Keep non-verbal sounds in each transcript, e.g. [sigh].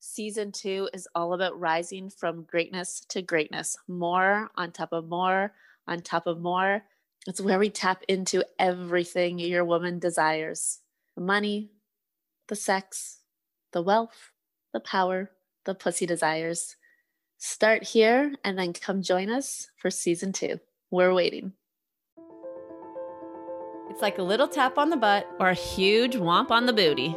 Season two is all about rising from greatness to greatness, more on top of more on top of more. It's where we tap into everything your woman desires the money, the sex, the wealth, the power, the pussy desires. Start here and then come join us for season two. We're waiting. It's like a little tap on the butt or a huge womp on the booty.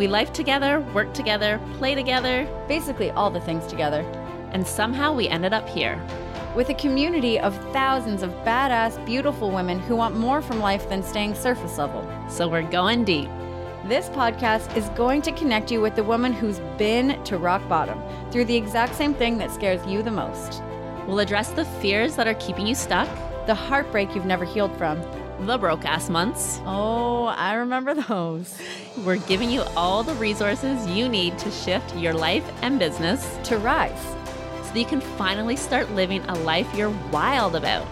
We life together, work together, play together, basically all the things together. And somehow we ended up here. With a community of thousands of badass, beautiful women who want more from life than staying surface level. So we're going deep. This podcast is going to connect you with the woman who's been to rock bottom through the exact same thing that scares you the most. We'll address the fears that are keeping you stuck, the heartbreak you've never healed from, the broke ass months. Oh, I remember those. We're giving you all the resources you need to shift your life and business to rise so that you can finally start living a life you're wild about.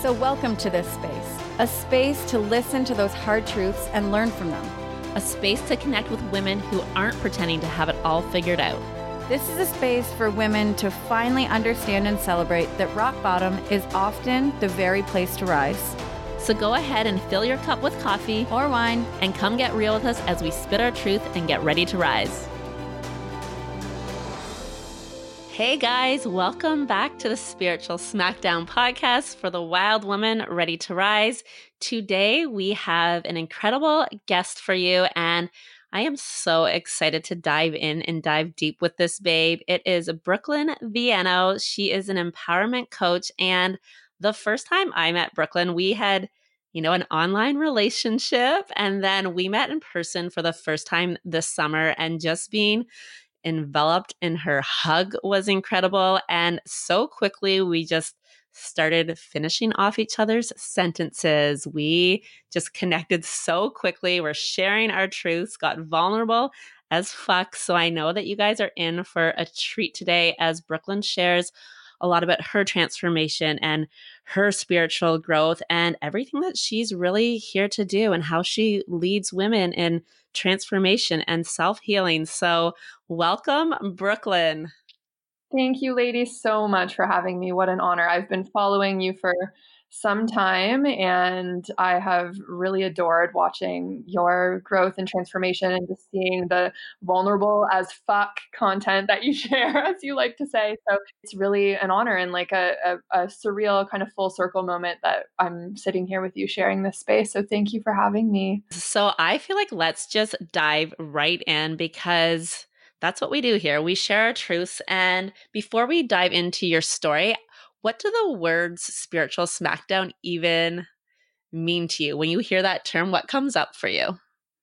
So, welcome to this space a space to listen to those hard truths and learn from them, a space to connect with women who aren't pretending to have it all figured out. This is a space for women to finally understand and celebrate that rock bottom is often the very place to rise so go ahead and fill your cup with coffee or wine and come get real with us as we spit our truth and get ready to rise. Hey guys, welcome back to the Spiritual Smackdown podcast for the wild woman ready to rise. Today we have an incredible guest for you and I am so excited to dive in and dive deep with this babe. It is Brooklyn Vienneau. She is an empowerment coach and the first time I met Brooklyn, we had, you know, an online relationship. And then we met in person for the first time this summer. And just being enveloped in her hug was incredible. And so quickly, we just started finishing off each other's sentences. We just connected so quickly. We're sharing our truths, got vulnerable as fuck. So I know that you guys are in for a treat today as Brooklyn shares a lot about her transformation and her spiritual growth and everything that she's really here to do and how she leads women in transformation and self healing. So, welcome, Brooklyn. Thank you, ladies, so much for having me. What an honor. I've been following you for some time and I have really adored watching your growth and transformation and just seeing the vulnerable as fuck content that you [laughs] share, as you like to say. So it's really an honor and like a, a, a surreal kind of full circle moment that I'm sitting here with you sharing this space. So thank you for having me. So I feel like let's just dive right in because that's what we do here. We share our truths. And before we dive into your story, what do the words spiritual smackdown even mean to you? When you hear that term, what comes up for you?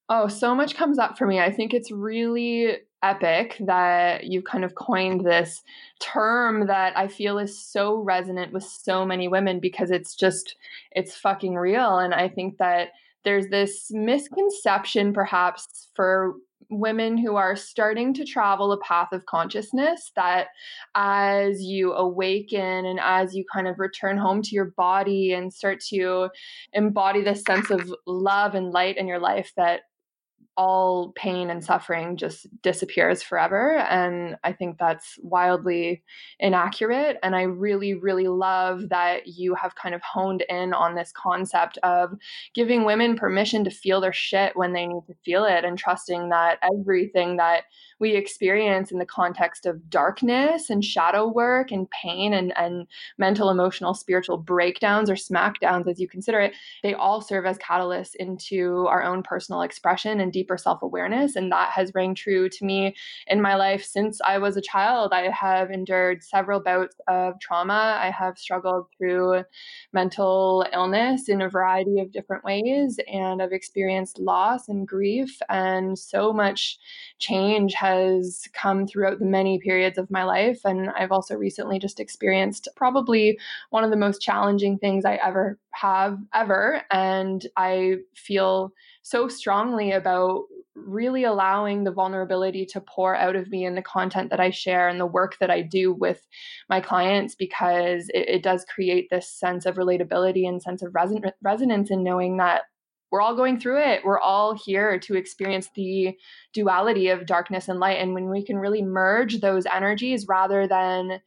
Oh, so much comes up for me. I think it's really epic that you've kind of coined this term that I feel is so resonant with so many women because it's just, it's fucking real. And I think that there's this misconception perhaps for women who are starting to travel a path of consciousness that as you awaken and as you kind of return home to your body and start to embody this sense of love and light in your life that all pain and suffering just disappears forever. And I think that's wildly inaccurate. And I really, really love that you have kind of honed in on this concept of giving women permission to feel their shit when they need to feel it and trusting that everything that we experience in the context of darkness and shadow work and pain and, and mental, emotional, spiritual breakdowns or smackdowns, as you consider it, they all serve as catalysts into our own personal expression and deeper self awareness. And that has rang true to me in my life since I was a child. I have endured several bouts of trauma. I have struggled through mental illness in a variety of different ways, and I've experienced loss and grief. And so much change has has come throughout the many periods of my life. And I've also recently just experienced probably one of the most challenging things I ever have, ever. And I feel so strongly about really allowing the vulnerability to pour out of me in the content that I share and the work that I do with my clients because it, it does create this sense of relatability and sense of reson- resonance in knowing that we're all going through it. We're all here to experience the duality of darkness and light. And when we can really merge those energies rather than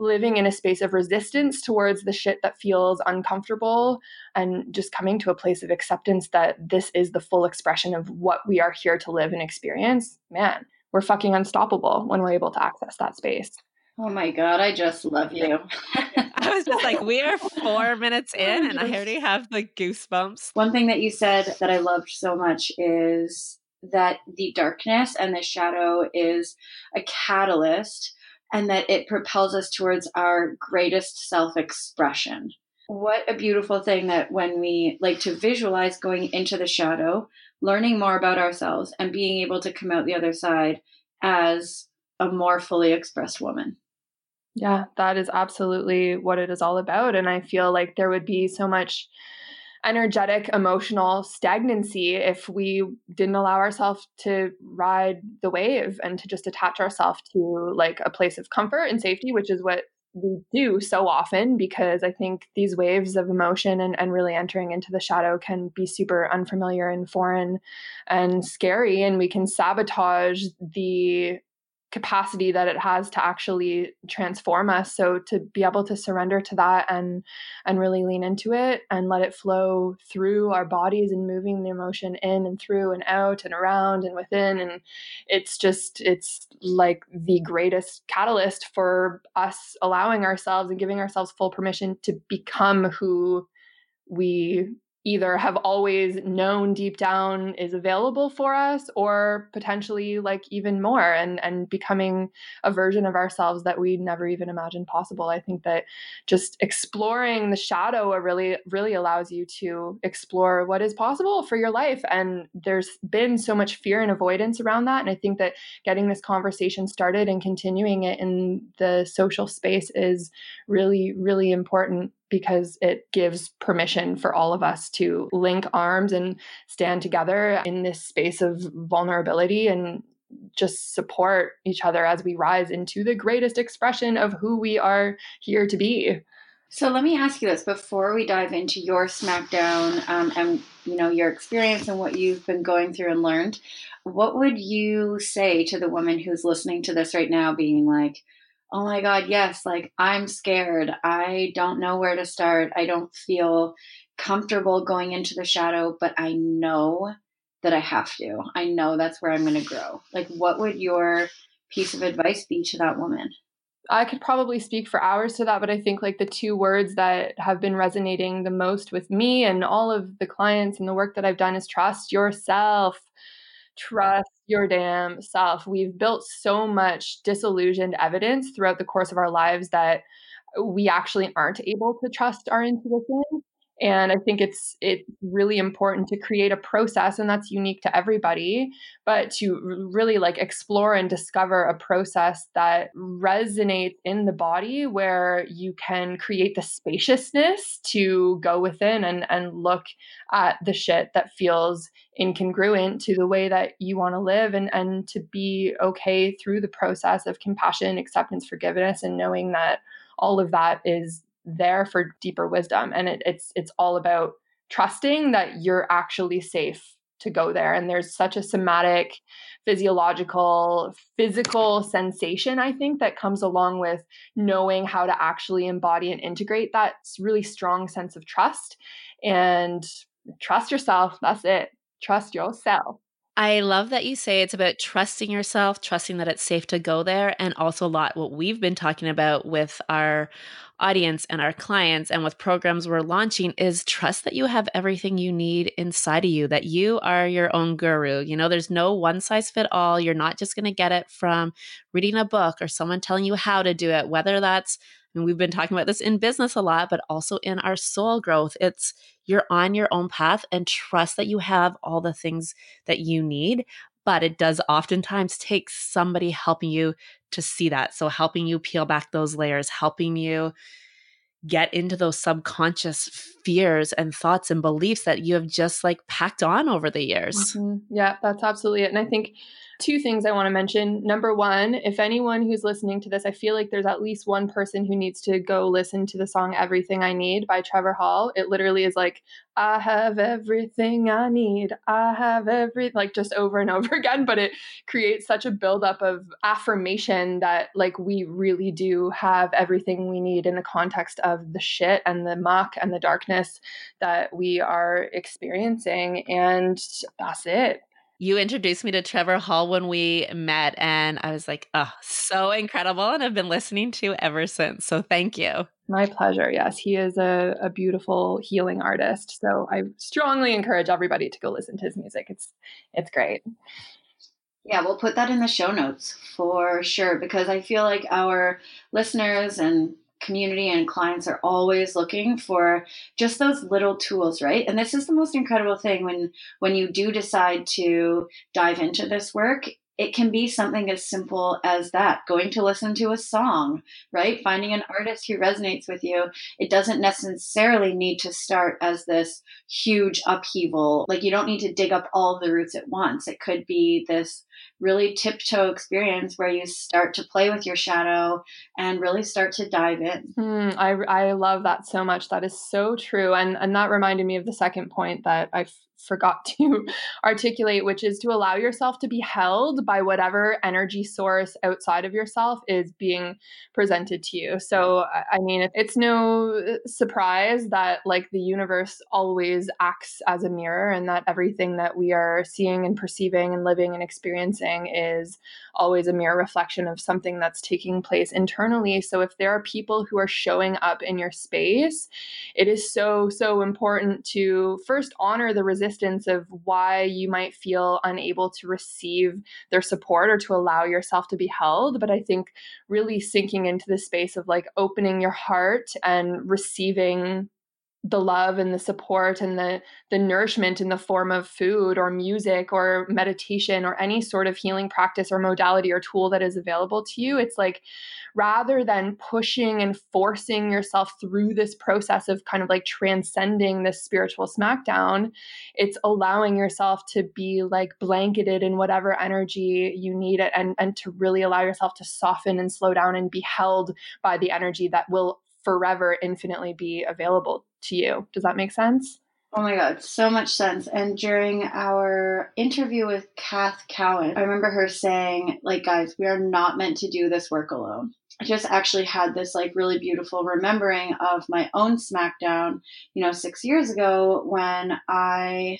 living in a space of resistance towards the shit that feels uncomfortable and just coming to a place of acceptance that this is the full expression of what we are here to live and experience, man, we're fucking unstoppable when we're able to access that space. Oh my God, I just love you. I was just like, we are [laughs] four minutes oh in and I already have the goosebumps. One thing that you said that I loved so much is that the darkness and the shadow is a catalyst and that it propels us towards our greatest self expression. What a beautiful thing that when we like to visualize going into the shadow, learning more about ourselves, and being able to come out the other side as a more fully expressed woman. Yeah, that is absolutely what it is all about. And I feel like there would be so much energetic, emotional stagnancy if we didn't allow ourselves to ride the wave and to just attach ourselves to like a place of comfort and safety, which is what we do so often because I think these waves of emotion and, and really entering into the shadow can be super unfamiliar and foreign and scary. And we can sabotage the capacity that it has to actually transform us. So to be able to surrender to that and and really lean into it and let it flow through our bodies and moving the emotion in and through and out and around and within. And it's just it's like the greatest catalyst for us allowing ourselves and giving ourselves full permission to become who we either have always known deep down is available for us or potentially like even more and and becoming a version of ourselves that we never even imagined possible. I think that just exploring the shadow really really allows you to explore what is possible for your life and there's been so much fear and avoidance around that and i think that getting this conversation started and continuing it in the social space is really really important because it gives permission for all of us to link arms and stand together in this space of vulnerability and just support each other as we rise into the greatest expression of who we are here to be. So let me ask you this before we dive into your SmackDown um, and you know your experience and what you've been going through and learned. What would you say to the woman who's listening to this right now, being like, oh my God, yes, like I'm scared. I don't know where to start. I don't feel comfortable going into the shadow, but I know that I have to. I know that's where I'm going to grow. Like, what would your piece of advice be to that woman? I could probably speak for hours to that, but I think like the two words that have been resonating the most with me and all of the clients and the work that I've done is trust yourself trust your damn self. We've built so much disillusioned evidence throughout the course of our lives that we actually aren't able to trust our intuition and i think it's it's really important to create a process and that's unique to everybody but to really like explore and discover a process that resonates in the body where you can create the spaciousness to go within and and look at the shit that feels incongruent to the way that you want to live and and to be okay through the process of compassion acceptance forgiveness and knowing that all of that is there for deeper wisdom and it, it's it's all about trusting that you're actually safe to go there. And there's such a somatic, physiological, physical sensation, I think, that comes along with knowing how to actually embody and integrate that really strong sense of trust. And trust yourself. That's it. Trust yourself. I love that you say it's about trusting yourself, trusting that it's safe to go there, and also a lot what we've been talking about with our audience and our clients and with programs we're launching is trust that you have everything you need inside of you, that you are your own guru. You know, there's no one size fit all. You're not just going to get it from reading a book or someone telling you how to do it, whether that's and we've been talking about this in business a lot, but also in our soul growth. It's you're on your own path and trust that you have all the things that you need. But it does oftentimes take somebody helping you to see that. So, helping you peel back those layers, helping you get into those subconscious fears and thoughts and beliefs that you have just like packed on over the years. Mm-hmm. Yeah, that's absolutely it. And I think two things I want to mention. Number one, if anyone who's listening to this, I feel like there's at least one person who needs to go listen to the song Everything I Need by Trevor Hall. It literally is like, I have everything I need. I have every like just over and [laughs] over again, but it creates such a buildup of affirmation that like we really do have everything we need in the context of the shit and the muck and the darkness that we are experiencing. And that's it you introduced me to Trevor Hall when we met, and I was like, oh, so incredible. And I've been listening to ever since. So thank you. My pleasure. Yes, he is a, a beautiful healing artist. So I strongly encourage everybody to go listen to his music. It's it's great. Yeah, we'll put that in the show notes for sure because I feel like our listeners and community and clients are always looking for just those little tools right? And this is the most incredible thing when when you do decide to dive into this work it can be something as simple as that going to listen to a song right? Finding an artist who resonates with you. It doesn't necessarily need to start as this huge upheaval. Like you don't need to dig up all the roots at once. It could be this really tiptoe experience where you start to play with your shadow and really start to dive in. Mm, I, I love that so much. That is so true. And, and that reminded me of the second point that I forgot [laughs] to articulate, which is to allow yourself to be held by whatever energy source outside of yourself is being presented to you. So, I mean, it's no uh, surprise that like the universe always acts as a mirror and that everything that we are seeing and perceiving and living and experiencing is always a mirror reflection of something that's taking place internally. So, if there are people who are showing up in your space, it is so, so important to first honor the resistance of why you might feel unable to receive their support or to allow yourself to be held. But I think really sinking into the space of like opening your heart and receiving the love and the support and the the nourishment in the form of food or music or meditation or any sort of healing practice or modality or tool that is available to you it's like rather than pushing and forcing yourself through this process of kind of like transcending this spiritual smackdown it's allowing yourself to be like blanketed in whatever energy you need it and and to really allow yourself to soften and slow down and be held by the energy that will forever infinitely be available to you. Does that make sense? Oh my God, so much sense. And during our interview with Kath Cowan, I remember her saying, like, guys, we are not meant to do this work alone. I just actually had this like really beautiful remembering of my own SmackDown, you know, six years ago when I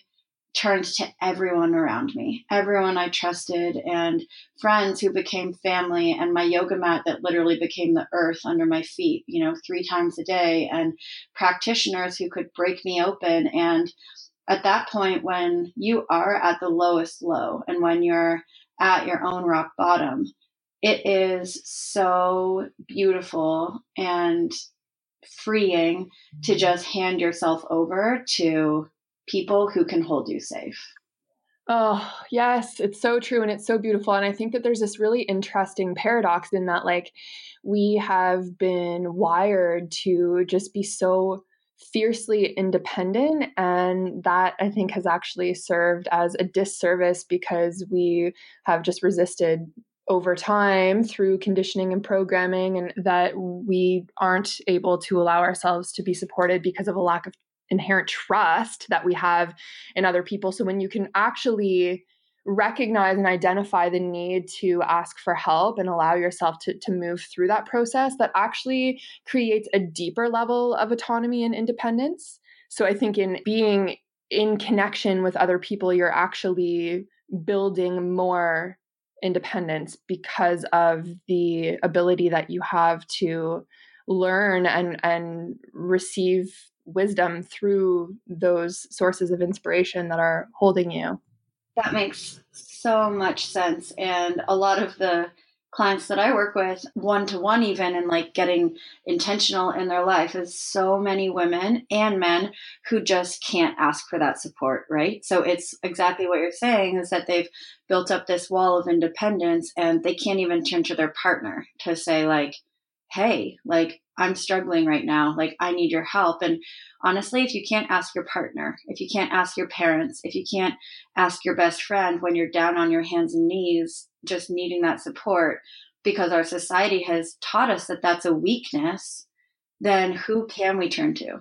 turned to everyone around me, everyone I trusted, and friends who became family, and my yoga mat that literally became the earth under my feet, you know, three times a day, and practitioners who could break me open. And at that point, when you are at the lowest low and when you're at your own rock bottom, it is so beautiful and freeing to just hand yourself over to people who can hold you safe. Oh, yes, it's so true and it's so beautiful. And I think that there's this really interesting paradox in that, like, we have been wired to just be so fiercely independent. And that I think has actually served as a disservice because we have just resisted over time through conditioning and programming, and that we aren't able to allow ourselves to be supported because of a lack of inherent trust that we have in other people. So when you can actually recognize and identify the need to ask for help and allow yourself to, to move through that process, that actually creates a deeper level of autonomy and independence. So I think in being in connection with other people, you're actually building more independence because of the ability that you have to learn and and receive wisdom through those sources of inspiration that are holding you. That makes so much sense. And a lot of the clients that I work with, one to one, even, and like getting intentional in their life, is so many women and men who just can't ask for that support, right? So it's exactly what you're saying is that they've built up this wall of independence and they can't even turn to their partner to say, like, hey, like, I'm struggling right now. Like, I need your help. And honestly, if you can't ask your partner, if you can't ask your parents, if you can't ask your best friend when you're down on your hands and knees, just needing that support, because our society has taught us that that's a weakness, then who can we turn to?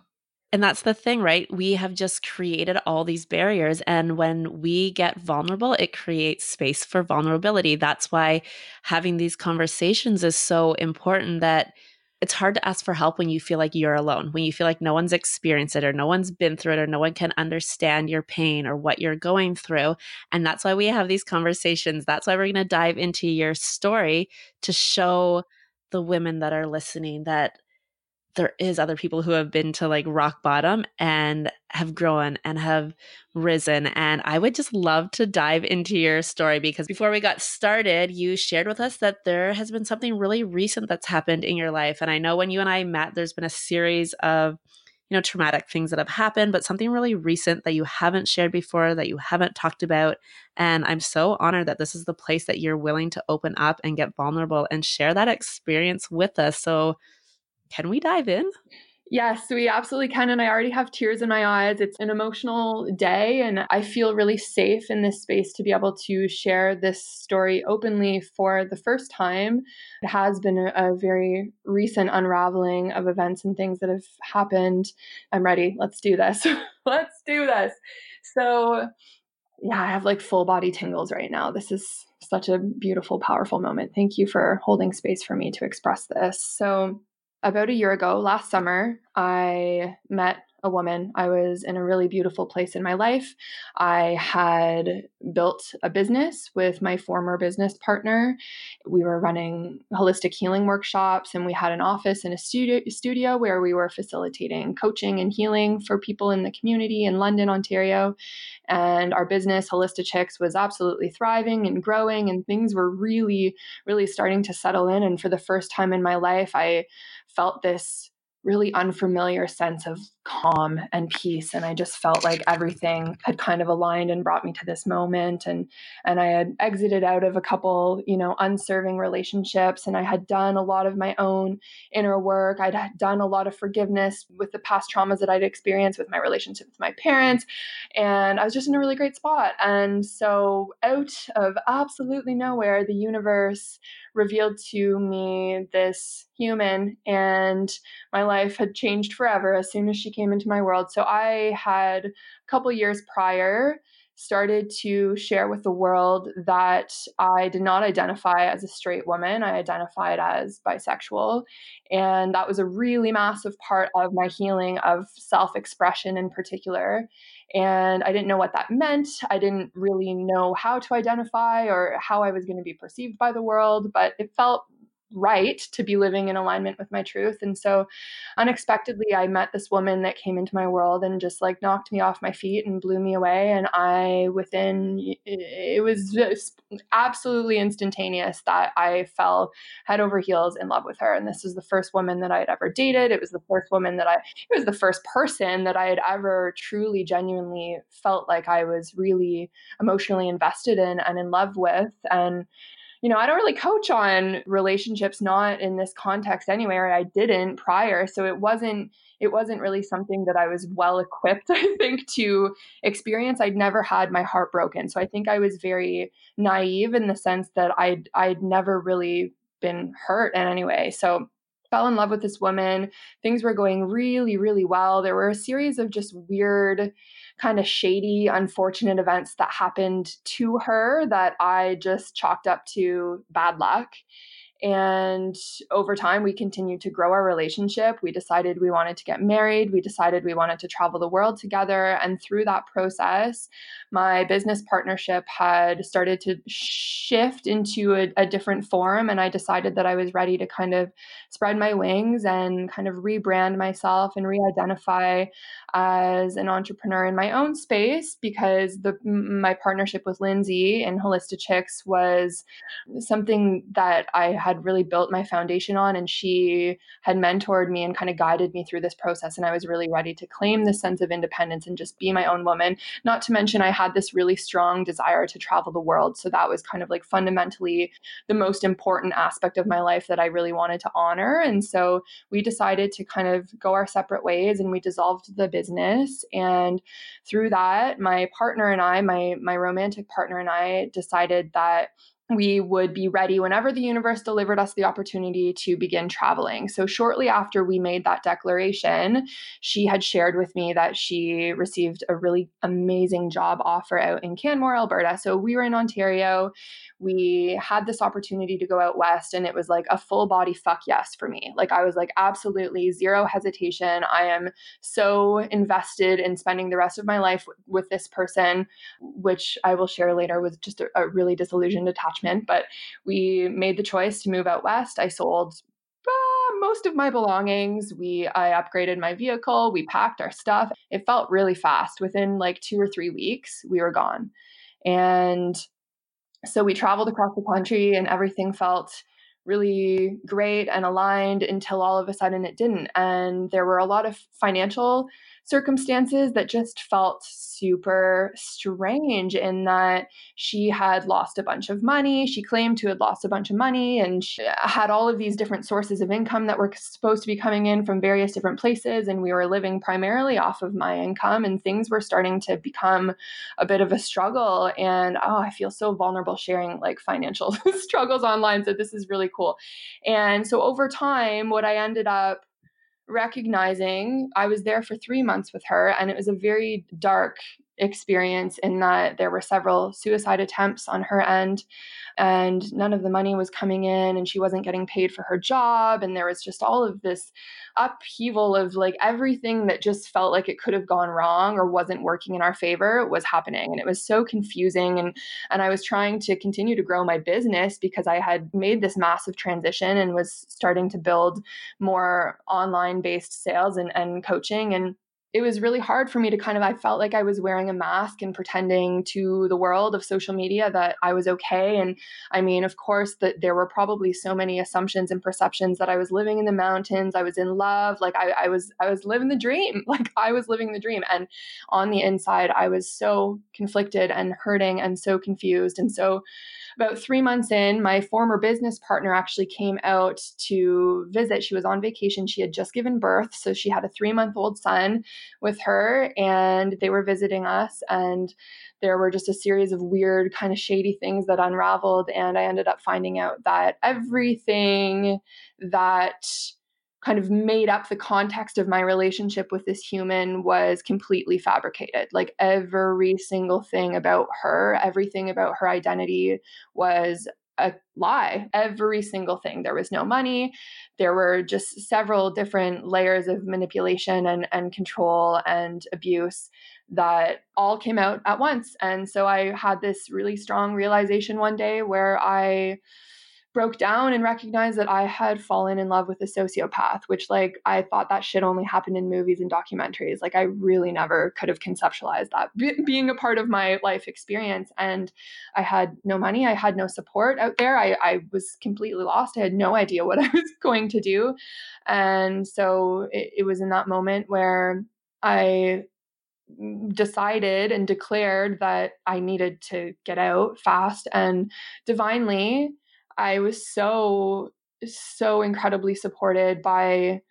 And that's the thing, right? We have just created all these barriers. And when we get vulnerable, it creates space for vulnerability. That's why having these conversations is so important that it's hard to ask for help when you feel like you're alone, when you feel like no one's experienced it or no one's been through it or no one can understand your pain or what you're going through. And that's why we have these conversations. That's why we're going to dive into your story to show the women that are listening that there is other people who have been to like rock bottom and have grown and have risen and i would just love to dive into your story because before we got started you shared with us that there has been something really recent that's happened in your life and i know when you and i met there's been a series of you know traumatic things that have happened but something really recent that you haven't shared before that you haven't talked about and i'm so honored that this is the place that you're willing to open up and get vulnerable and share that experience with us. So can we dive in? Yes, we absolutely can. And I already have tears in my eyes. It's an emotional day, and I feel really safe in this space to be able to share this story openly for the first time. It has been a, very recent unraveling of events and things that have happened. I'm ready. Let's do this. [laughs] Let's do this. So, yeah, I have like full body tingles right now. This is such a beautiful, powerful moment. Thank you for holding space for me to express this. So, about a year ago, last summer, I met a woman. I was in a really beautiful place in my life. I had built a business with my former business partner. We were running holistic healing workshops and we had an office and a studio studio where we were facilitating coaching and healing for people in the community in London, Ontario. And our business Holistic Chicks was absolutely thriving and growing and things were really really starting to settle in and for the first time in my life I felt this really unfamiliar sense of calm and peace and i just felt like everything had kind of aligned and brought me to this moment and and i had exited out of a couple you know unserving relationships and i had done a lot of my own inner work. I'd done a lot of forgiveness with the past traumas that i'd experienced with my relationship with my parents and i was just in a really great spot. And so out of absolutely nowhere the universe revealed to me this human and my life had changed forever as soon as she came into my world so i had a couple years prior started to share with the world that I did not identify as a straight woman. I identified as bisexual. And that was a really massive part of my healing of self expression in particular. And I didn't know what that meant. I didn't really know how to identify or how I was going to be perceived by the world, but it felt right to be living in alignment with my truth. And so unexpectedly, I met this woman that came into my world and just like knocked me off my feet and blew me away. And I, within, it was just absolutely instantaneous that I fell head over heels in love with her. And this was the first woman that I had ever dated. It was the first woman that I, it was the first person that I had ever truly, genuinely felt like I was really emotionally invested in and in love with. And you know, I don't really coach on relationships, not in this context anywhere. I didn't prior. So it wasn't it wasn't really something that I was well equipped, [laughs] I think, to experience. I'd never had my heart broken. So I think I was very naive in the sense that I'd I'd never really been hurt in any way. So fell in love with this woman. Things were going really, really well. There were a series of just weird, kind of shady, unfortunate events that happened to her that I just chalked up to bad luck. And over time, we continued to grow our relationship. We decided we wanted to get married. We decided we wanted to travel the world together. And through that process, my business partnership had started to shift into a, a different form. And I decided that I was ready to kind of spread my wings and kind of rebrand myself and re identify as an entrepreneur in my own space because the my partnership with Lindsay in Holistic Chicks was something that I had really built my foundation on and she had mentored me and kind of guided me through this process and I was really ready to claim this sense of independence and just be my own woman. Not to mention I had this really strong desire to travel the world so that was kind of like fundamentally the most important aspect of my life that I really wanted to honor and so we decided to kind of go our separate ways and we dissolved the business and through that my partner and I my my romantic partner and I decided that we would be ready whenever the universe delivered us the opportunity to begin traveling. So, shortly after we made that declaration, she had shared with me that she received a really amazing job offer out in Canmore, Alberta. So, we were in Ontario we had this opportunity to go out west and it was like a full body fuck yes for me like i was like absolutely zero hesitation i am so invested in spending the rest of my life with this person which i will share later was just a, a really disillusioned attachment but we made the choice to move out west. I sold uh, most of my belongings. We i upgraded my vehicle. We packed our stuff. It felt really fast. Within like two or three weeks we were gone. And so we traveled across the country and everything felt really great and aligned until all of a sudden it didn't. And there were a lot of financial circumstances that just felt super strange in that she had lost a bunch of money. She claimed to have lost a bunch of money and she had all of these different sources of income that were supposed to be coming in from various different places. And we were living primarily off of my income, and things were starting to become a bit of a struggle. And oh, I feel so vulnerable sharing like financial [laughs] struggles online. So this is really cool. And so over time, what I ended up recognizing I was there for three months with her, and it was a very dark experience in that there were several suicide attempts on her end and none of the money was coming in and she wasn't getting paid for her job and there was just all of this upheaval of like everything that just felt like it could have gone wrong or wasn't working in our favor was happening and it was so confusing and and I was trying to continue to grow my business because I had made this massive transition and was starting to build more online based sales and, and coaching and it was really hard for me to kind of I felt like I was wearing a mask and pretending to the world of social media that I was okay and I mean of course that there were probably so many assumptions and perceptions that I was living in the mountains I was in love like I, I was I was living the dream [laughs] like I was living the dream and on the inside I was so conflicted and hurting and so confused and so about three months in, my former business partner actually came out to visit. She was on vacation. She had just given birth. So she had a three month old son with her, and they were visiting us. And there were just a series of weird, kind of shady things that unraveled. And I ended up finding out that everything that kind of made up the context of my relationship with this human was completely fabricated. Like every single thing about her, everything about her identity was a lie. Every single thing. There was no money. There were just several different layers of manipulation and, and control and abuse that all came out at once. And so I had this really strong realization one day where I broke down and recognized that I had fallen in love with a sociopath, which like I thought that shit only happened in movies and documentaries. Like I really never could have conceptualized that B- being a part of my life experience. And I had no money, I had no support out there. I, I was completely lost. I had no idea what [laughs] I was going to do. And so it, it was in that moment where I mm, decided and declared that I needed to get out fast and divinely I was so, so incredibly supported by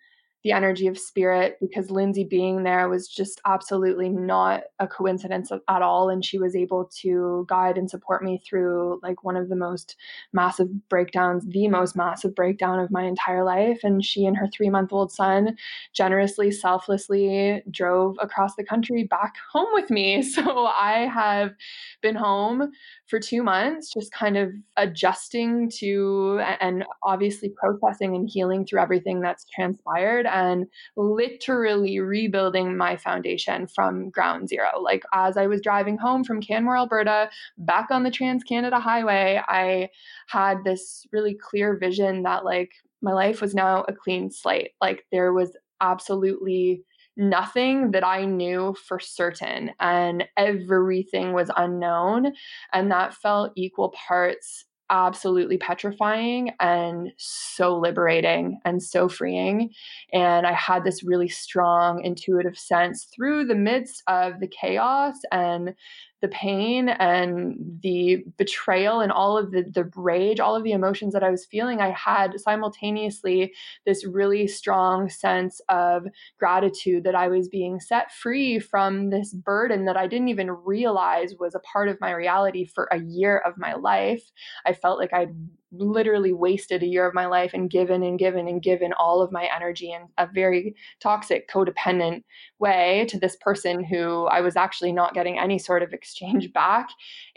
the energy of spirit because Lindsay being there was just absolutely not a coincidence at all. And she was able to guide and support me through like one of the most massive breakdowns, the most massive breakdown of my entire life. And she and her three month old son generously, selflessly drove across the country back home with me. [laughs] So I have been home for two months, just kind of adjusting to and obviously processing and healing through everything that's transpired and literally rebuilding my foundation from ground zero. Like as I was driving home from Canmore, Alberta, back on the Trans Canada Highway, I had this really clear vision that like my life was now a clean slate. Like there was absolutely nothing that I knew for certain, and everything was unknown. And that felt equal parts absolutely petrifying and so liberating and so freeing. And I had this really strong intuitive sense through the midst of the chaos and the pain and the betrayal and all of the, the rage, all of the emotions that I was feeling, I had simultaneously this really strong sense of gratitude that I was being set free from this burden that I didn't even realize was a part of my reality for a year of my life. I felt like I'd literally wasted a year of my life and given and given and given all of my energy in a very toxic, codependent way to this person who I was actually not getting any sort of exchange [laughs] back.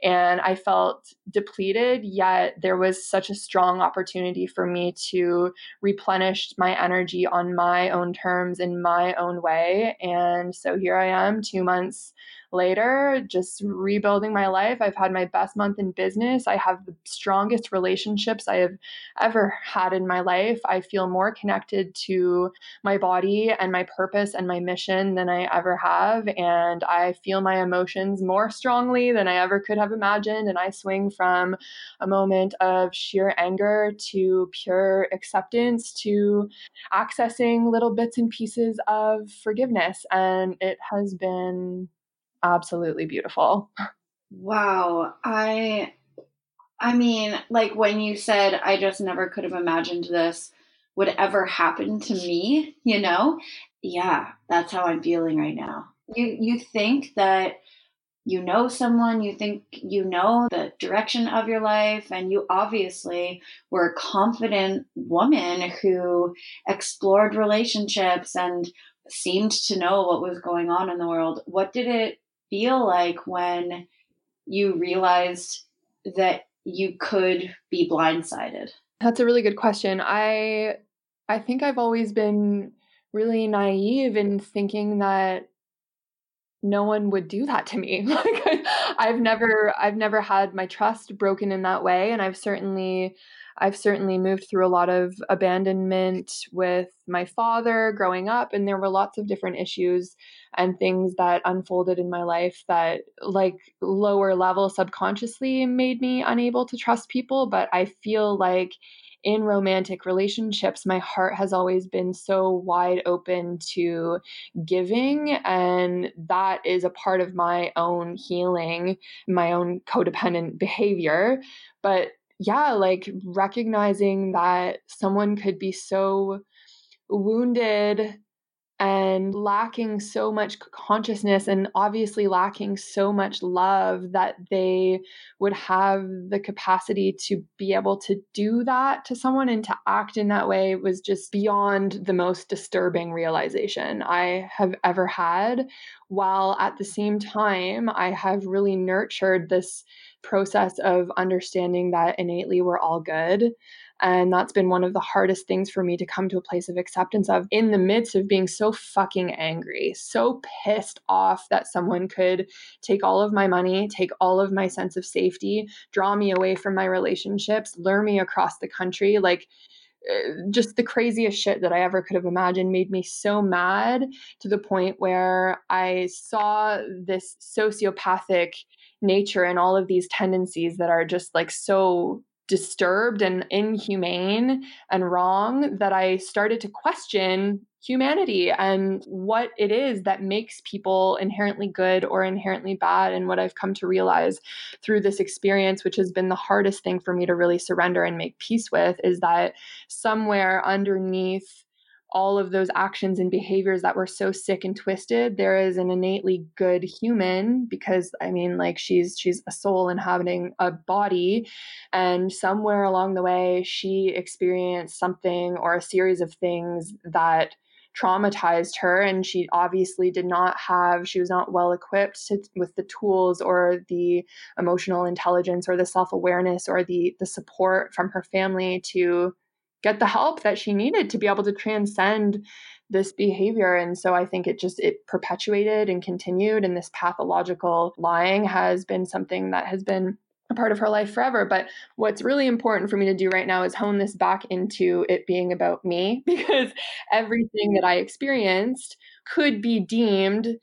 And I felt depleted, yet there was such a strong opportunity for me to replenish my energy on my own terms in my own way. And so here I am, two months later, just rebuilding my life. I've had my best month in business. I have the strongest relationships I have ever had in my life. I feel more connected to my body and my purpose and my mission than I ever have. And I feel my emotions more strongly than I ever could have imagined. And I swing from a moment of sheer anger to pure acceptance to accessing little bits and pieces of forgiveness. And it has been absolutely beautiful. Wow. I I mean, like when you said I just never could have imagined this would ever happen to me, you know? Yeah, that's how I'm feeling right now. You you think that you know someone, you think you know the direction of your life, and you obviously were a confident woman who explored relationships and seemed to know what was going on in the world. What did it feel like when you realized that you could be blindsided? That's a really good question. I I think I've always been really naive in thinking that no one would do that to me. [laughs] like I've never I've never had my trust broken in that way and I've certainly I've certainly moved through a lot of abandonment with my father growing up, and there were lots of different issues and things that unfolded in my life that, like, lower level subconsciously made me unable to trust people. But I feel like in romantic relationships, my heart has always been so wide open to giving. And that is a part of my own healing, my own codependent behavior. But yeah, like recognizing that someone could be so wounded and lacking so much consciousness and obviously lacking so much love that they would have the capacity to be able to do that to someone and to act in that way was just beyond the most disturbing realization I have ever had. While at the same time, I have really nurtured this process of understanding that innately we're all good. And that's been one of the hardest things for me to come to a place of acceptance of in the midst of being so fucking angry, so pissed off that someone could take all of my money, take all of my sense of safety, draw me away from my relationships, lure me across the country. Like, eh, just the craziest shit that I ever could have imagined made me so mad to the point where I saw this sociopathic nature and all of these tendencies that are just like so disturbed and inhumane and wrong that I started to question humanity and what it is that makes people inherently good or inherently bad. And what I've come to realize through this experience, which has been the hardest thing for me to really surrender and make peace with, is that somewhere underneath all of those actions and behaviors that were so sick and twisted there is an innately good human because i mean like she's she's a soul inhabiting a body and somewhere along the way she experienced something or a series of things that traumatized her and she obviously did not have she was not well equipped to, with the tools or the emotional intelligence or the self-awareness or the the support from her family to get the help that she needed to be able to transcend this behavior and so i think it just it perpetuated and continued and this pathological lying has been something that has been a part of her life forever. But what's really important for me to do right now is hone this back into it being about me [laughs] because everything that I experienced could be deemed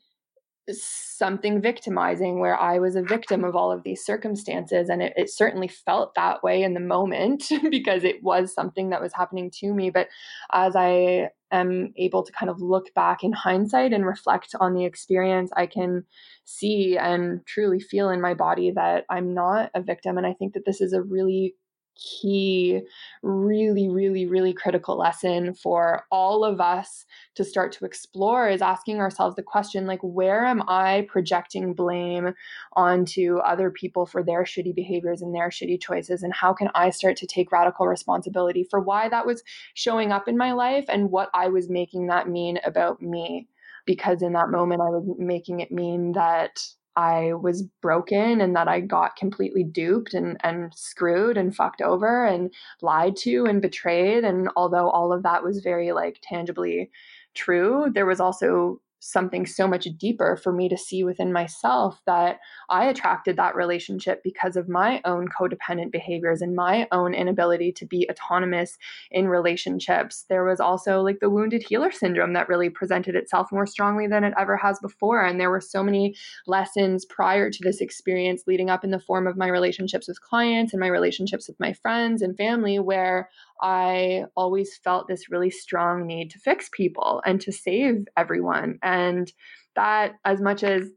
something victimizing where I was a victim of all of these circumstances. And it, it, certainly felt that way in the moment [laughs] because it was something that was happening to me. But as I am able to kind of look back in hindsight and reflect on the experience, I can see and truly feel in my body that I'm not a victim. And I think that this is a really key, really, really, really critical lesson for all of us to start to explore is asking ourselves the question like, where am I projecting blame onto other people for their shitty behaviors and their shitty choices? And how can I start to take radical responsibility for why that was showing up in my life and what I was making that mean about me? Because in that moment, I was making it mean that I was broken and that I got completely duped and, and screwed and fucked over and lied to and betrayed. And although all of that was very like tangibly true, there was also something so much deeper for me to see within myself that I attracted that relationship because of my own codependent behaviors and my own inability to be autonomous in relationships. There was also like the wounded healer syndrome that really presented itself more strongly than it ever has before. And there were so many lessons prior to this experience leading up in the form of my relationships with clients and my relationships with my friends and family where I always felt this really strong need to fix people and to save everyone. And that, as much as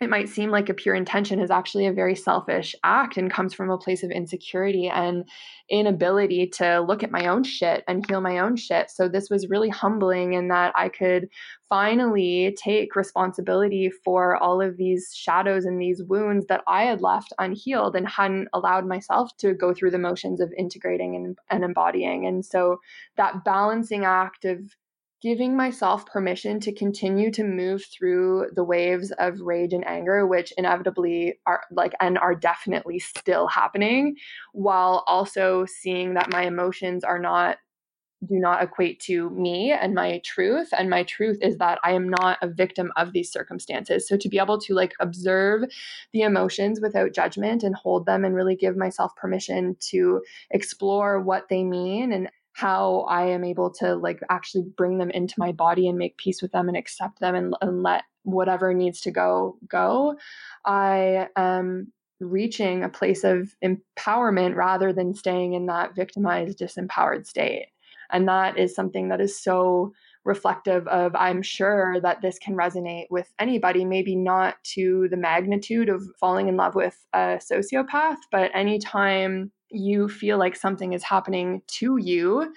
it might seem like a pure intention is actually a very selfish act and comes from a place of insecurity and inability to look at my own shit and heal my own shit. So this was really humbling in that I could finally take responsibility for all of these shadows and these wounds that I had left unhealed and hadn't allowed myself to go through the motions of integrating and, and embodying. And so that balancing act of giving myself permission to continue to move through the waves of rage and anger which inevitably are like and are definitely still happening while also seeing that my emotions are not do not equate to me and my truth. And my truth is that i am not a victim of these circumstances. So to be able to like observe the emotions without judgment and hold them and really give myself permission to explore what they mean and how I am able to like actually bring them into my body and make peace with them and accept them and, and let whatever needs to go go. I am reaching a place of empowerment rather than staying in that victimized, disempowered state. And that is something that is so reflective of I'm sure that this can resonate with anybody, maybe not to the magnitude of falling in love with a sociopath, but anytime you feel like something is happening to you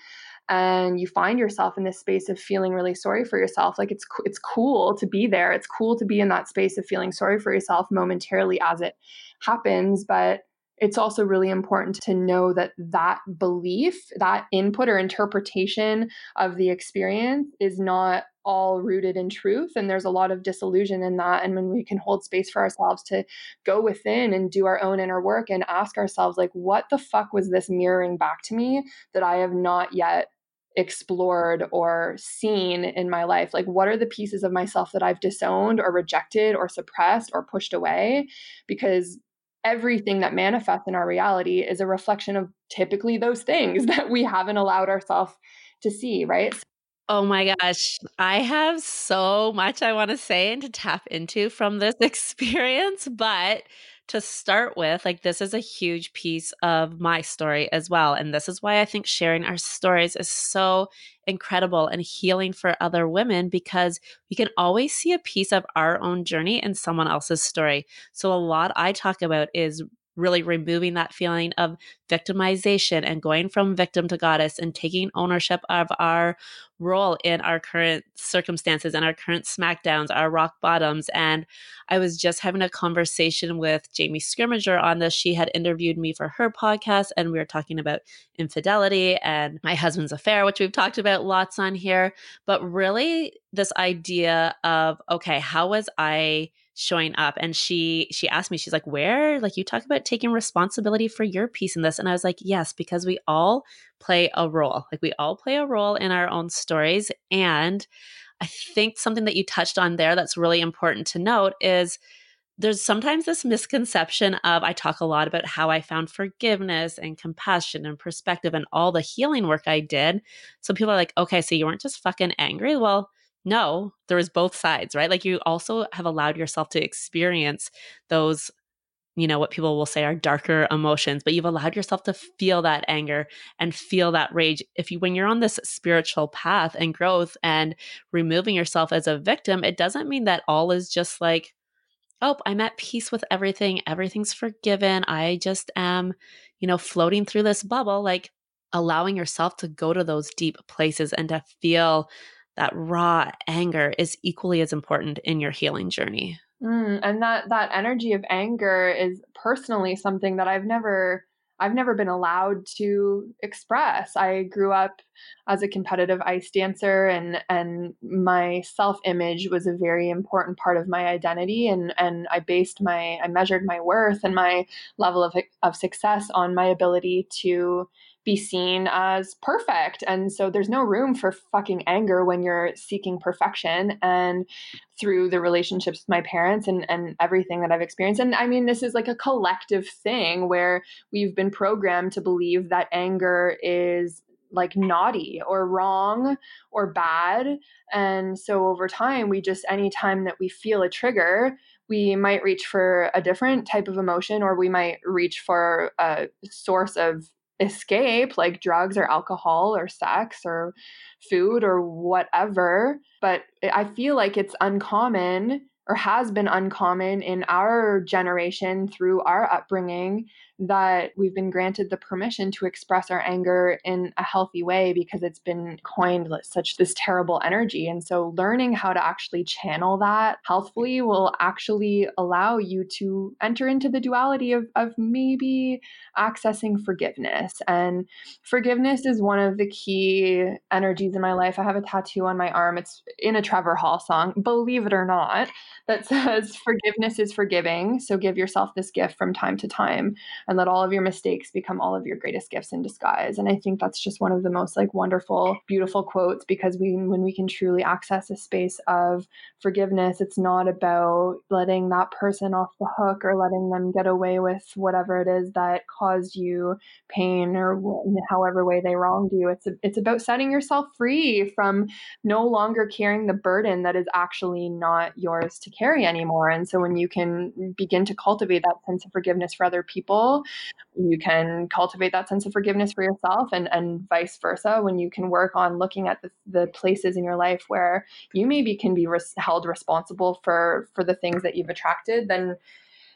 and you find yourself in this space of feeling really sorry for yourself like it's it's cool to be there. It's cool to be in that space of feeling sorry for yourself momentarily as it happens but it's also really important to know that that belief that input or interpretation of the experience is not all rooted in truth and there's a lot of disillusion in that and when we can hold space for ourselves to go within and do our own inner work and ask ourselves like what the fuck was this mirroring back to me that i have not yet explored or seen in my life? Like what are the pieces of myself that i've disowned or rejected or suppressed or pushed away? Because everything that manifests in our reality is a reflection of typically those things [laughs] that we haven't allowed ourselves to see right Oh my gosh. I have so much I want to say and to tap into from this [laughs] experience. But to start with, like, this is a huge piece of my story as well. And this is why I think sharing our stories is so incredible and healing for other women because we can always see a piece of our own journey in someone else's story. So, a lot I talk about is really removing that feeling of victimization and going from victim to goddess and taking ownership of our role in our current circumstances and our current smackdowns, our rock bottoms. And I was just having a conversation with Jamie Scrimmager on this. She had interviewed me for her podcast, and we were talking about infidelity and my husband's affair, which we've talked about lots on here. But really, this idea of, okay, how was I? Showing up and she she asked me she's like where like you talk about taking responsibility for your piece in this and i was like yes because we all play a role like we all play a role in our own stories and i think something that you touched on there that's really important to note is there's sometimes this misconception of I talk a lot about how I found forgiveness and compassion and perspective and all the healing work I did. So people are like, okay, so you weren't just fucking angry. Well, no, there was both sides, right? Like you also have allowed yourself to experience those, you know, what people will say are darker emotions, but you've allowed yourself to feel that anger and feel that rage. If you, when you're on this spiritual path and growth and removing yourself as a victim, it doesn't mean that all is just like, oh, I'm at peace with everything. Everything's forgiven. I just am, you know, floating through this bubble. Like, allowing yourself to go to those deep places and to feel that raw anger is equally as important in your healing journey. Mm, and that that energy of anger is personally something that I've never I've never been allowed to express. I grew up as a competitive ice dancer and and my self-image was a very important part of my identity and and I based my I measured my worth and my level of of success on my ability to be seen as perfect. And so there's no room for fucking anger when you're seeking perfection. And through the relationships with my parents and, and everything that I've experienced. And I mean, this is like a collective thing where we've been programmed to believe that anger is like naughty or wrong or bad. And so over time, we just, anytime that we feel a trigger, we might reach for a different type of emotion or we might reach for a source of escape like drugs or alcohol or sex or food or whatever. But i feel like it's uncommon or has been uncommon in our generation through our upbringing that we've been granted the permission to express our anger in a healthy way because it's been coined such this terrible energy. And so learning how to actually channel that healthfully will actually allow you to enter into the duality of, of maybe accessing forgiveness. And forgiveness is one of the key energies in my life. I have a tattoo on my arm. It's in a Trevor Hall song, believe it or not, that [laughs] says forgiveness is forgiving. So give yourself this gift from time to time and let all of your mistakes become all of your greatest gifts in disguise. And I think that's just one of the most like wonderful, beautiful quotes because we when we can truly access a space of forgiveness, it's not about letting that person off the hook or letting them get away with whatever it is that caused you pain or however way they wronged you. It's a, it's about setting yourself free from no longer carrying the burden that is actually not yours to carry anymore. And so when you can begin to cultivate that sense of forgiveness for other people, you can cultivate that sense of forgiveness for yourself and, and vice versa when you can work on looking at the, the places in your life where you maybe can be res- held responsible for for the things that you've attracted then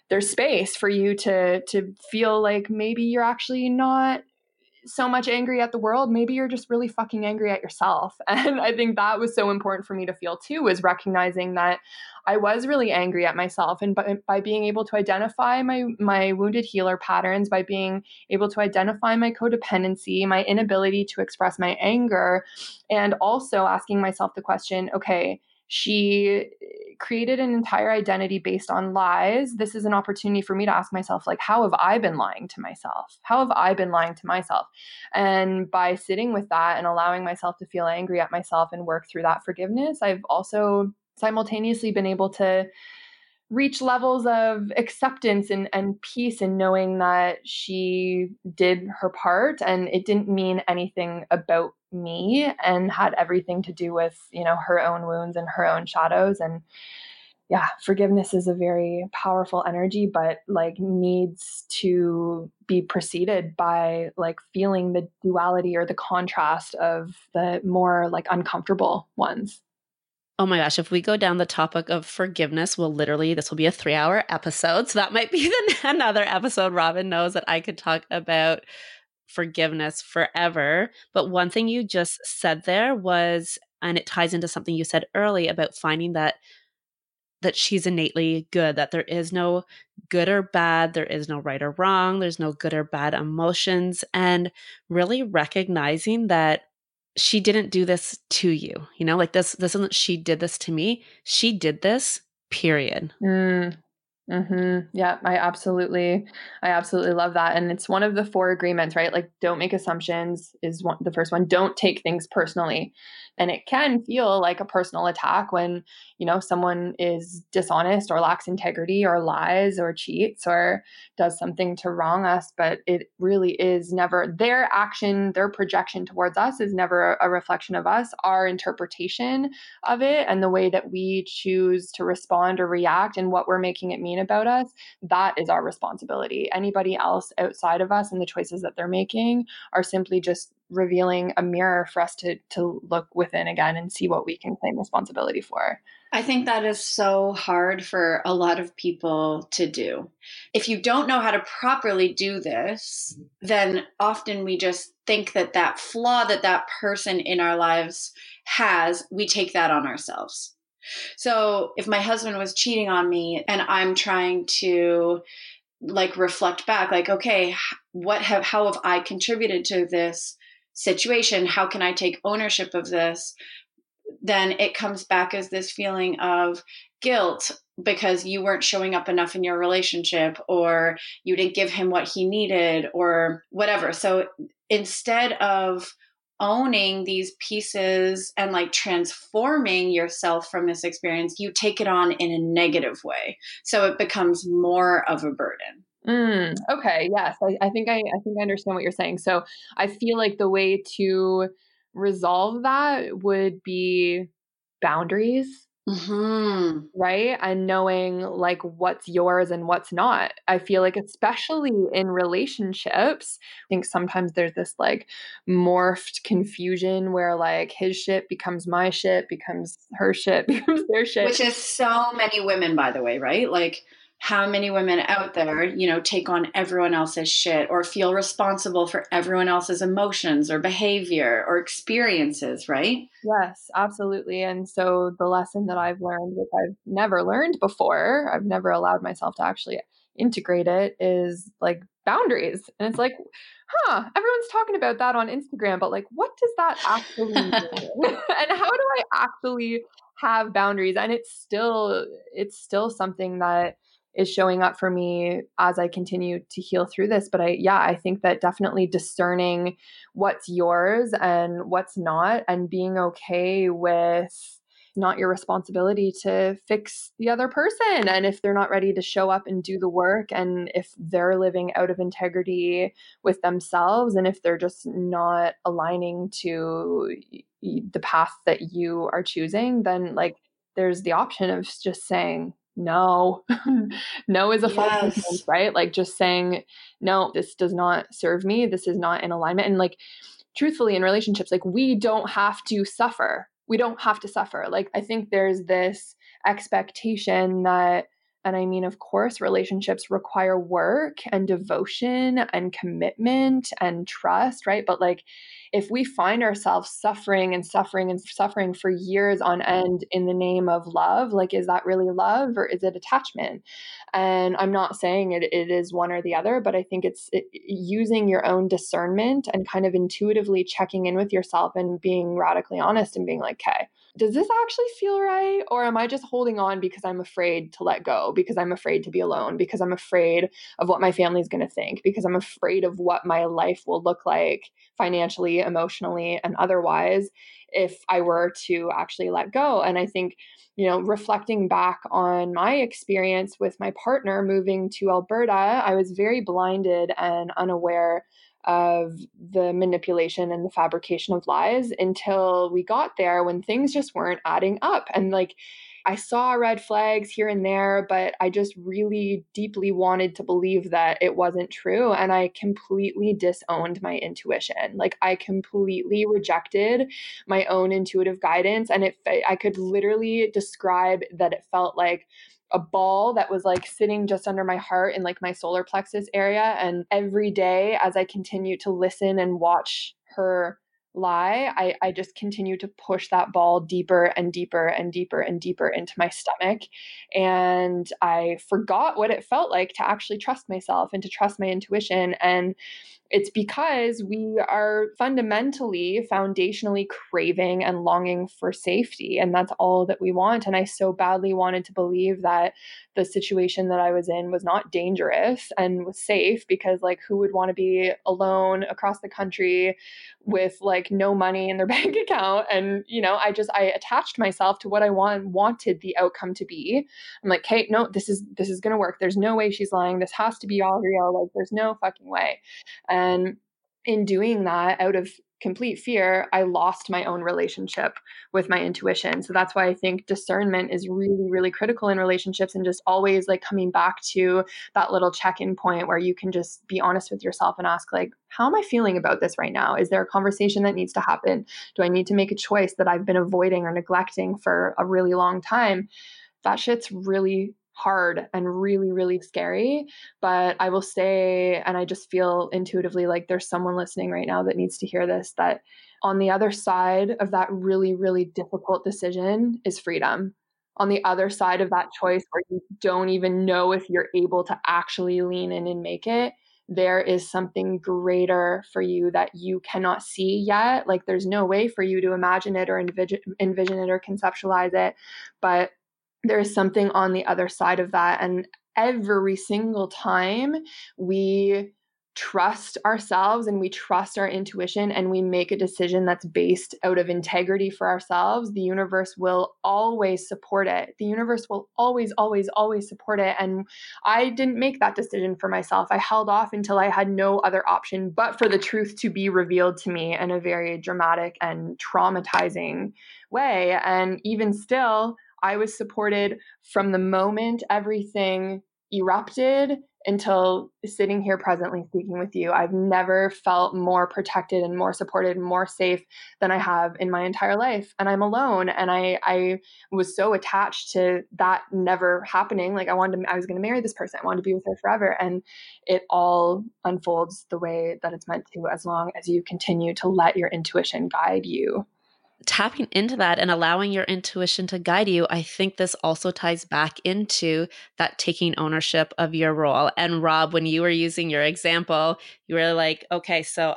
there's space for you to to feel like maybe you're actually not so much angry at the world maybe you're just really fucking angry at yourself. [laughs] And i think that was so important for me to feel too was recognizing that i was really angry at myself. And by, by being able to identify my my wounded healer patterns by being able to identify my codependency my inability to express my anger and also asking myself the question okay she created an entire identity based on lies. This is an opportunity for me to ask myself, like, how have I been lying to myself? How have I been lying to myself? And by sitting with that and allowing myself to feel angry at myself and work through that forgiveness, I've also simultaneously been able to reach levels of acceptance and, and peace and knowing that she did her part and it didn't mean anything about me and had everything to do with you know her own wounds and her own shadows. And yeah forgiveness is a very powerful energy but like needs to be preceded by like feeling the duality or the contrast of the more like uncomfortable ones Oh my gosh, if we go down the topic of forgiveness, we'll literally, this will be a three hour episode. So that might be [laughs] the, another episode. Robin knows that I could talk about forgiveness forever. But one thing you just said there was, and it ties into something you said early about finding that that she's innately good that there is no good or bad there is no right or wrong there's no good or bad emotions and really recognizing that she didn't do this to you you know like this this isn't she did this to me. She did this period. Mm, Mm-hmm. Yeah, I absolutely, I absolutely love that, and it's one of the four agreements, right? Like, don't make assumptions is one the first one. Don't take things personally, and it can feel like a personal attack when you know someone is dishonest or lacks integrity or lies or cheats or does something to wrong us. But it really is never their action, their projection towards us is never a reflection of us. Our interpretation of it and the way that we choose to respond or react and what we're making it mean about us, that is our responsibility. Anybody else outside of us and the choices that they're making are simply just revealing a mirror for us to to look within again and see what we can claim responsibility for. I think that is so hard for a lot of people to do. If you don't know how to properly do this, then often we just think that that flaw that that person in our lives has, we take that on ourselves. So if my husband was cheating on me and I'm trying to like reflect back like okay what have how have I contributed to this situation? How can I take ownership of this? Then it comes back as this feeling of guilt because you weren't showing up enough in your relationship or you didn't give him what he needed or whatever. So instead of owning these pieces and like transforming yourself from this experience, you take it on in a negative way. So it becomes more of a burden. Mm, okay. Yes. I, I think I, I think I understand what you're saying. So I feel like the way to resolve that would be boundaries Mm-hmm. Right. And knowing like what's yours and what's not. I feel like, especially in relationships, I think sometimes there's this like morphed confusion where like his shit becomes my shit, becomes her shit, [laughs] becomes their shit. Which is so many women, by the way, right? Like, how many women out there, you know, take on everyone else's shit or feel responsible for everyone else's emotions or behavior or experiences, right? Yes, absolutely. And so the lesson that I've learned, which I've never learned before, I've never allowed myself to actually integrate it, is like boundaries. And it's like, huh, everyone's talking about that on Instagram, but like, what does that actually mean? [laughs] [laughs] and how do I actually have boundaries? And it's still, it's still something that is showing up for me as I continue to heal through this. But I, yeah, I think that definitely discerning what's yours and what's not, and being okay with not your responsibility to fix the other person. And if they're not ready to show up and do the work, and if they're living out of integrity with themselves, and if they're just not aligning to the path that you are choosing, then like there's the option of just saying, no. [laughs] No is a yes. false right? Like just saying no this does not serve me. This is not in alignment. And like truthfully in relationships like we don't have to suffer. We don't have to suffer. Like i think there's this expectation that and I mean, of course, relationships require work and devotion and commitment and trust, right? But like, if we find ourselves suffering and suffering and suffering for years on end in the name of love, like, is that really love or is it attachment? And I'm not saying it, it is one or the other, but I think it's it, using your own discernment and kind of intuitively checking in with yourself and being radically honest and being like, okay, does this actually feel right? Or am I just holding on because I'm afraid to let go, because I'm afraid to be alone, because I'm afraid of what my family's going to think, because I'm afraid of what my life will look like financially, emotionally, and otherwise if I were to actually let go? And I think, you know, reflecting back on my experience with my partner moving to Alberta, I was very blinded and unaware of the manipulation and the fabrication of lies until we got there when things just weren't adding up. And like, I saw red flags here and there, but I just really deeply wanted to believe that it wasn't true. And I completely disowned my intuition. Like I completely rejected my own intuitive guidance. And it, I could literally describe that it felt like, a ball that was like sitting just under my heart in like my solar plexus area. And every day, as I continued to listen and watch her lie, I, I just continue to push that ball deeper and deeper and deeper and deeper into my stomach. And I forgot what it felt like to actually trust myself and to trust my intuition. And it's because we are fundamentally, foundationally craving and longing for safety. And that's all that we want. And I so badly wanted to believe that the situation that I was in was not dangerous and was safe because, like, who would want to be alone across the country with like no money in their [laughs] bank account? And, you know, I just, I attached myself to what I want, wanted the outcome to be. I'm like, Kate, no, this is, this is going to work. There's no way she's lying. This has to be all real. Like, there's no fucking way. And in doing that, out of complete fear, I lost my own relationship with my intuition. So that's why I think discernment is really, really critical in relationships and just always like coming back to that little check in point where you can just be honest with yourself and ask, like, how am I feeling about this right now? Is there a conversation that needs to happen? Do I need to make a choice that I've been avoiding or neglecting for a really long time? That shit's really hard and really, really scary. But I will say, and I just feel intuitively like there's someone listening right now that needs to hear this that on the other side of that really, really difficult decision is freedom. On the other side of that choice, where you don't even know if you're able to actually lean in and make it, there is something greater for you that you cannot see yet. Like there's no way for you to imagine it or envision, it or conceptualize it. But there is something on the other side of that. And every single time we trust ourselves and we trust our intuition and we make a decision that's based out of integrity for ourselves, the universe will always support it. The universe will always, always, always support it. And I didn't make that decision for myself. I held off until I had no other option but for the truth to be revealed to me in a very dramatic and traumatizing way. And even still, I was supported from the moment everything erupted until sitting here presently speaking with you. I've never felt more protected and more supported and more safe than I have in my entire life. And I'm alone. And I, I was so attached to that never happening. Like I wanted to, I was going to marry this person. I wanted to be with her forever. And it all unfolds the way that it's meant to, as long as you continue to let your intuition guide you tapping into that and allowing your intuition to guide you, I think this also ties back into that taking ownership of your role. And Rob, when you were using your example, you were like, okay, so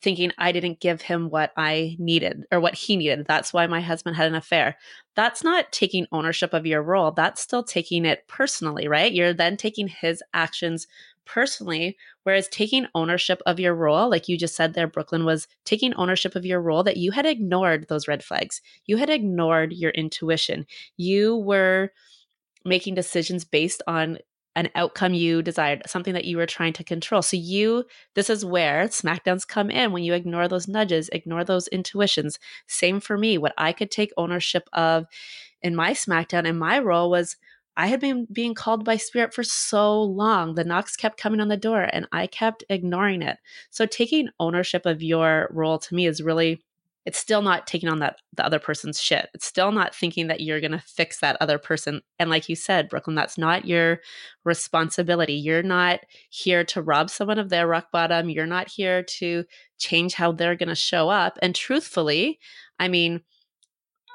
thinking I didn't give him what I needed or what he needed. That's why my husband had an affair. That's not taking ownership of your role. That's still taking it personally, right? You're then taking his actions personally. Whereas taking ownership of your role, like you just said there, Brooklyn, was taking ownership of your role that you had ignored those red flags. You had ignored your intuition. You were making decisions based on an outcome you desired, something that you were trying to control. So, you, this is where SmackDowns come in when you ignore those nudges, ignore those intuitions. Same for me. What I could take ownership of in my SmackDown and my role was I had been being called by spirit for so long. The knocks kept coming on the door and I kept ignoring it. So taking ownership of your role to me is really it's still not taking on that the other person's shit. It's still not thinking that you're going to fix that other person. And like you said, Brooklyn, that's not your responsibility. You're not here to rob someone of their rock bottom. You're not here to change how they're going to show up. And truthfully, I mean,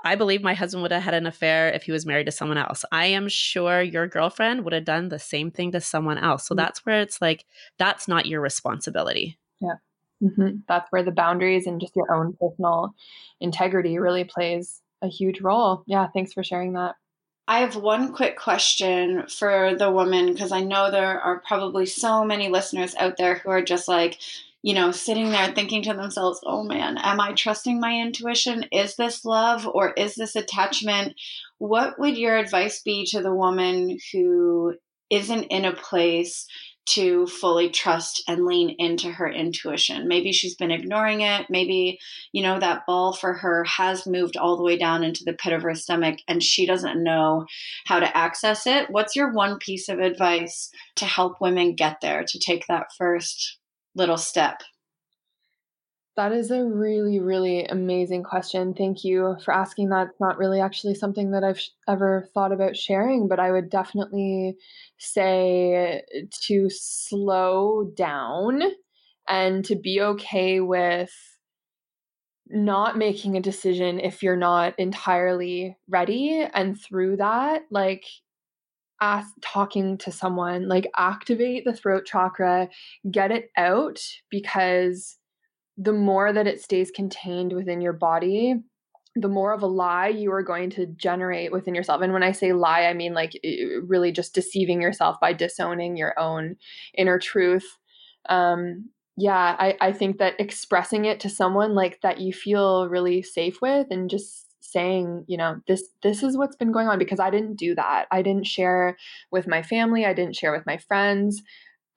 I believe my husband would have had an affair if he was married to someone else. I am sure your girlfriend would have done the same thing to someone else. So mm-hmm. that's where it's like, that's not your responsibility. Yeah. Mm-hmm. That's where the boundaries and just your own personal integrity really plays a huge role. Yeah. Thanks for sharing that. I have one quick question for the woman because I know there are probably so many listeners out there who are just like, you know, sitting there thinking to themselves, oh man, am I trusting my intuition? Is this love or is this attachment? What would your advice be to the woman who isn't in a place to fully trust and lean into her intuition. Maybe she's been ignoring it. Maybe, you know, that ball for her has moved all the way down into the pit of her stomach and she doesn't know how to access it. What's your one piece of advice to help women get there, to take that first little step? That is a really, really amazing question. Thank you for asking that. It's not really actually something that I've ever thought about sharing, but I would definitely say to slow down and to be okay with not making a decision if you're not entirely ready. And through that, like, ask talking to someone, like, activate the throat chakra, get it out because the more that it stays contained within your body, the more of a lie you are going to generate within yourself. And when I say lie, I mean like really just deceiving yourself by disowning your own inner truth. Um, yeah, I, I think that expressing it to someone like that you feel really safe with and just saying you know this this is what's been going on because i didn't do that. I didn't share with my family. I didn't share with my friends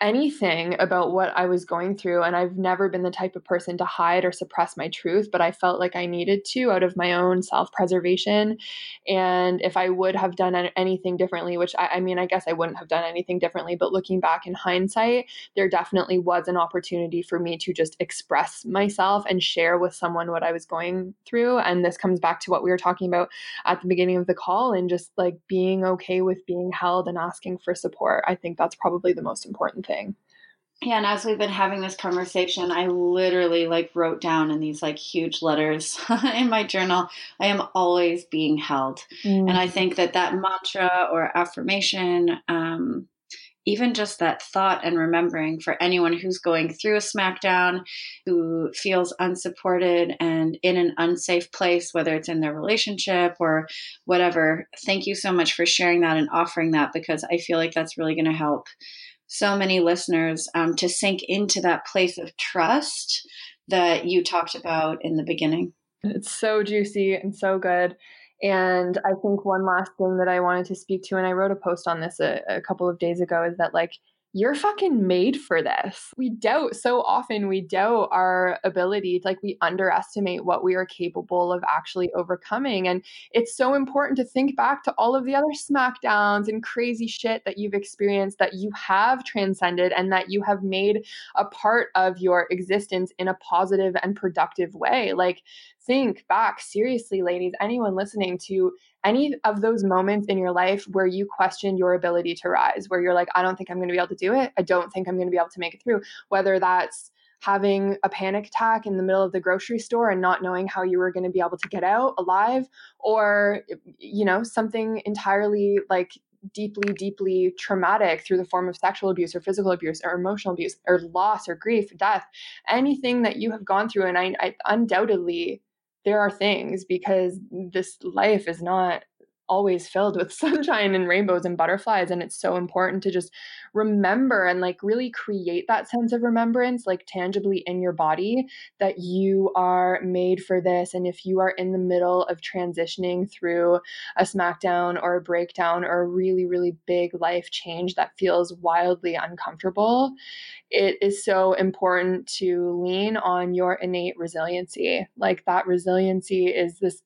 anything about what I was going through. And I've never been the type of person to hide or suppress my truth, but I felt like I needed to out of my own self preservation. And if I would have done anything differently, which I, I, mean, I guess I wouldn't have done anything differently, but looking back in hindsight, there definitely was an opportunity for me to just express myself and share with someone what I was going through. And this comes back to what we were talking about at the beginning of the call and just like being okay with being held and asking for support. I think that's probably the most important thing. Yeah, and as we've been having this conversation, I literally like wrote down in these like huge letters [laughs] in my journal, I am always being held. Mm. And I think that that mantra or affirmation, um, even just that thought and remembering for anyone who's going through a smackdown, who feels unsupported and in an unsafe place, whether it's in their relationship or whatever. Thank you so much for sharing that and offering that because I feel like that's really going to help so many listeners um, to sink into that place of trust that you talked about in the beginning. It's so juicy and so good. And I think one last thing that I wanted to speak to, and I wrote a post on this a, a couple of days ago, is that like you're fucking made for this. We doubt so often, we doubt our ability, like we underestimate what we are capable of actually overcoming. And it's so important to think back to all of the other smackdowns and crazy shit that you've experienced that you have transcended and that you have made a part of your existence in a positive and productive way. Like, think back seriously, ladies, anyone listening to any of those moments in your life where you question your ability to rise, where you're like, I don't think I'm going to be able to do it. I don't think I'm going to be able to make it through. Whether that's having a panic attack in the middle of the grocery store and not knowing how you were going to be able to get out alive, or, you know, something entirely like deeply, deeply traumatic through the form of sexual abuse or physical abuse or emotional abuse or loss or grief, death, anything that you have gone through. And I, I undoubtedly there are things because this life is not always filled with [laughs] sunshine and rainbows and butterflies and it's so important to just remember and like really create that sense of remembrance like tangibly in your body that you are made for this and if you are in the middle of transitioning through a smackdown or a breakdown or a really really big life change that feels wildly uncomfortable it is so important to lean on your innate resiliency. Like that resiliency is this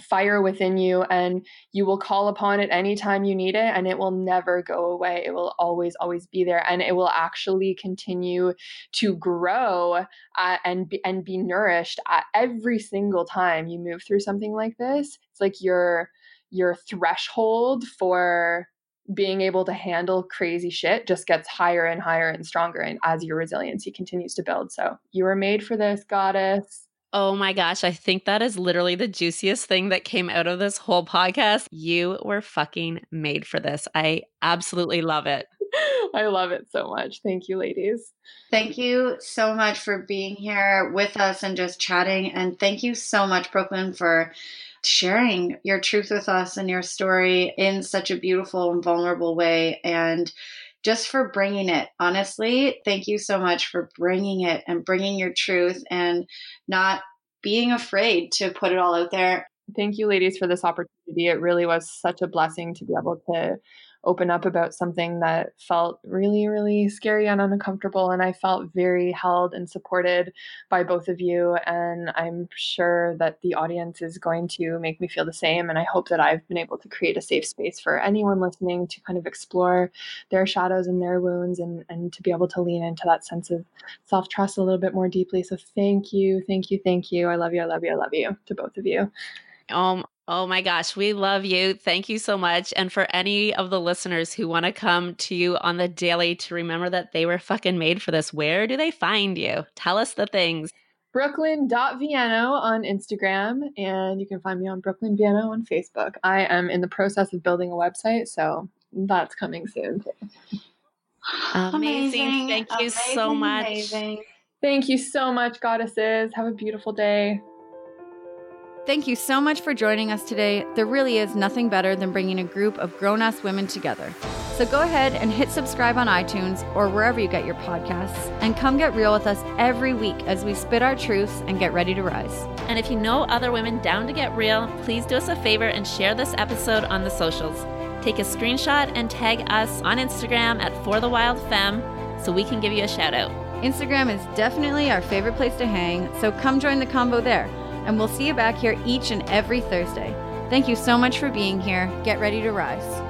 fire within you and you will call upon it anytime you need it and it will never go away. It will always always be there and it will actually continue to grow uh, and be, and be nourished uh, every single time you move through something like this. It's like your your threshold for being able to handle crazy shit just gets higher and higher and stronger and as your resiliency continues to build. So you are made for this goddess Oh my gosh, I think that is literally the juiciest thing that came out of this whole podcast. You were fucking made for this. I absolutely love it. [laughs] I love it so much. Thank you, ladies. Thank you so much for being here with us and just chatting. And thank you so much, Brooklyn, for sharing your truth with us and your story in such a beautiful and vulnerable way. And just for bringing it. Honestly, thank you so much for bringing it and bringing your truth and not being afraid to put it all out there. Thank you, ladies, for this opportunity. It really was such a blessing to be able to open up about something that felt really, really scary and uncomfortable. And I felt very held and supported by both of you. And I'm sure that the audience is going to make me feel the same. And I hope that I've been able to create a safe space for anyone listening to kind of explore their shadows and their wounds and, and to be able to lean into that sense of self trust a little bit more deeply. So thank you, thank you, thank you. I love you, I love you, I love you to both of you. Um, Oh my gosh, we love you. Thank you so much. And for any of the listeners who want to come to you on the daily to remember that they were fucking made for this, where do they find you? Tell us the things. Brooklyn.Vienneau on Instagram, and you can find me on Brooklyn Vienneau on Facebook. I am in the process of building a website, so that's coming soon. Amazing. amazing. Thank you amazing, so much. Amazing. Thank you so much, goddesses. Have a beautiful day. Thank you so much for joining us today. There really is nothing better than bringing a group of grown ass women together. So go ahead and hit subscribe on iTunes or wherever you get your podcasts and come get real with us every week as we spit our truths and get ready to rise. And if you know other women down to get real, please do us a favor and share this episode on the socials. Take a screenshot and tag us on Instagram at For the Wild Femme so we can give you a shout out. Instagram is definitely our favorite place to hang, so come join the combo there and we'll see you back here each and every Thursday. Thank you so much for being here. Get ready to rise.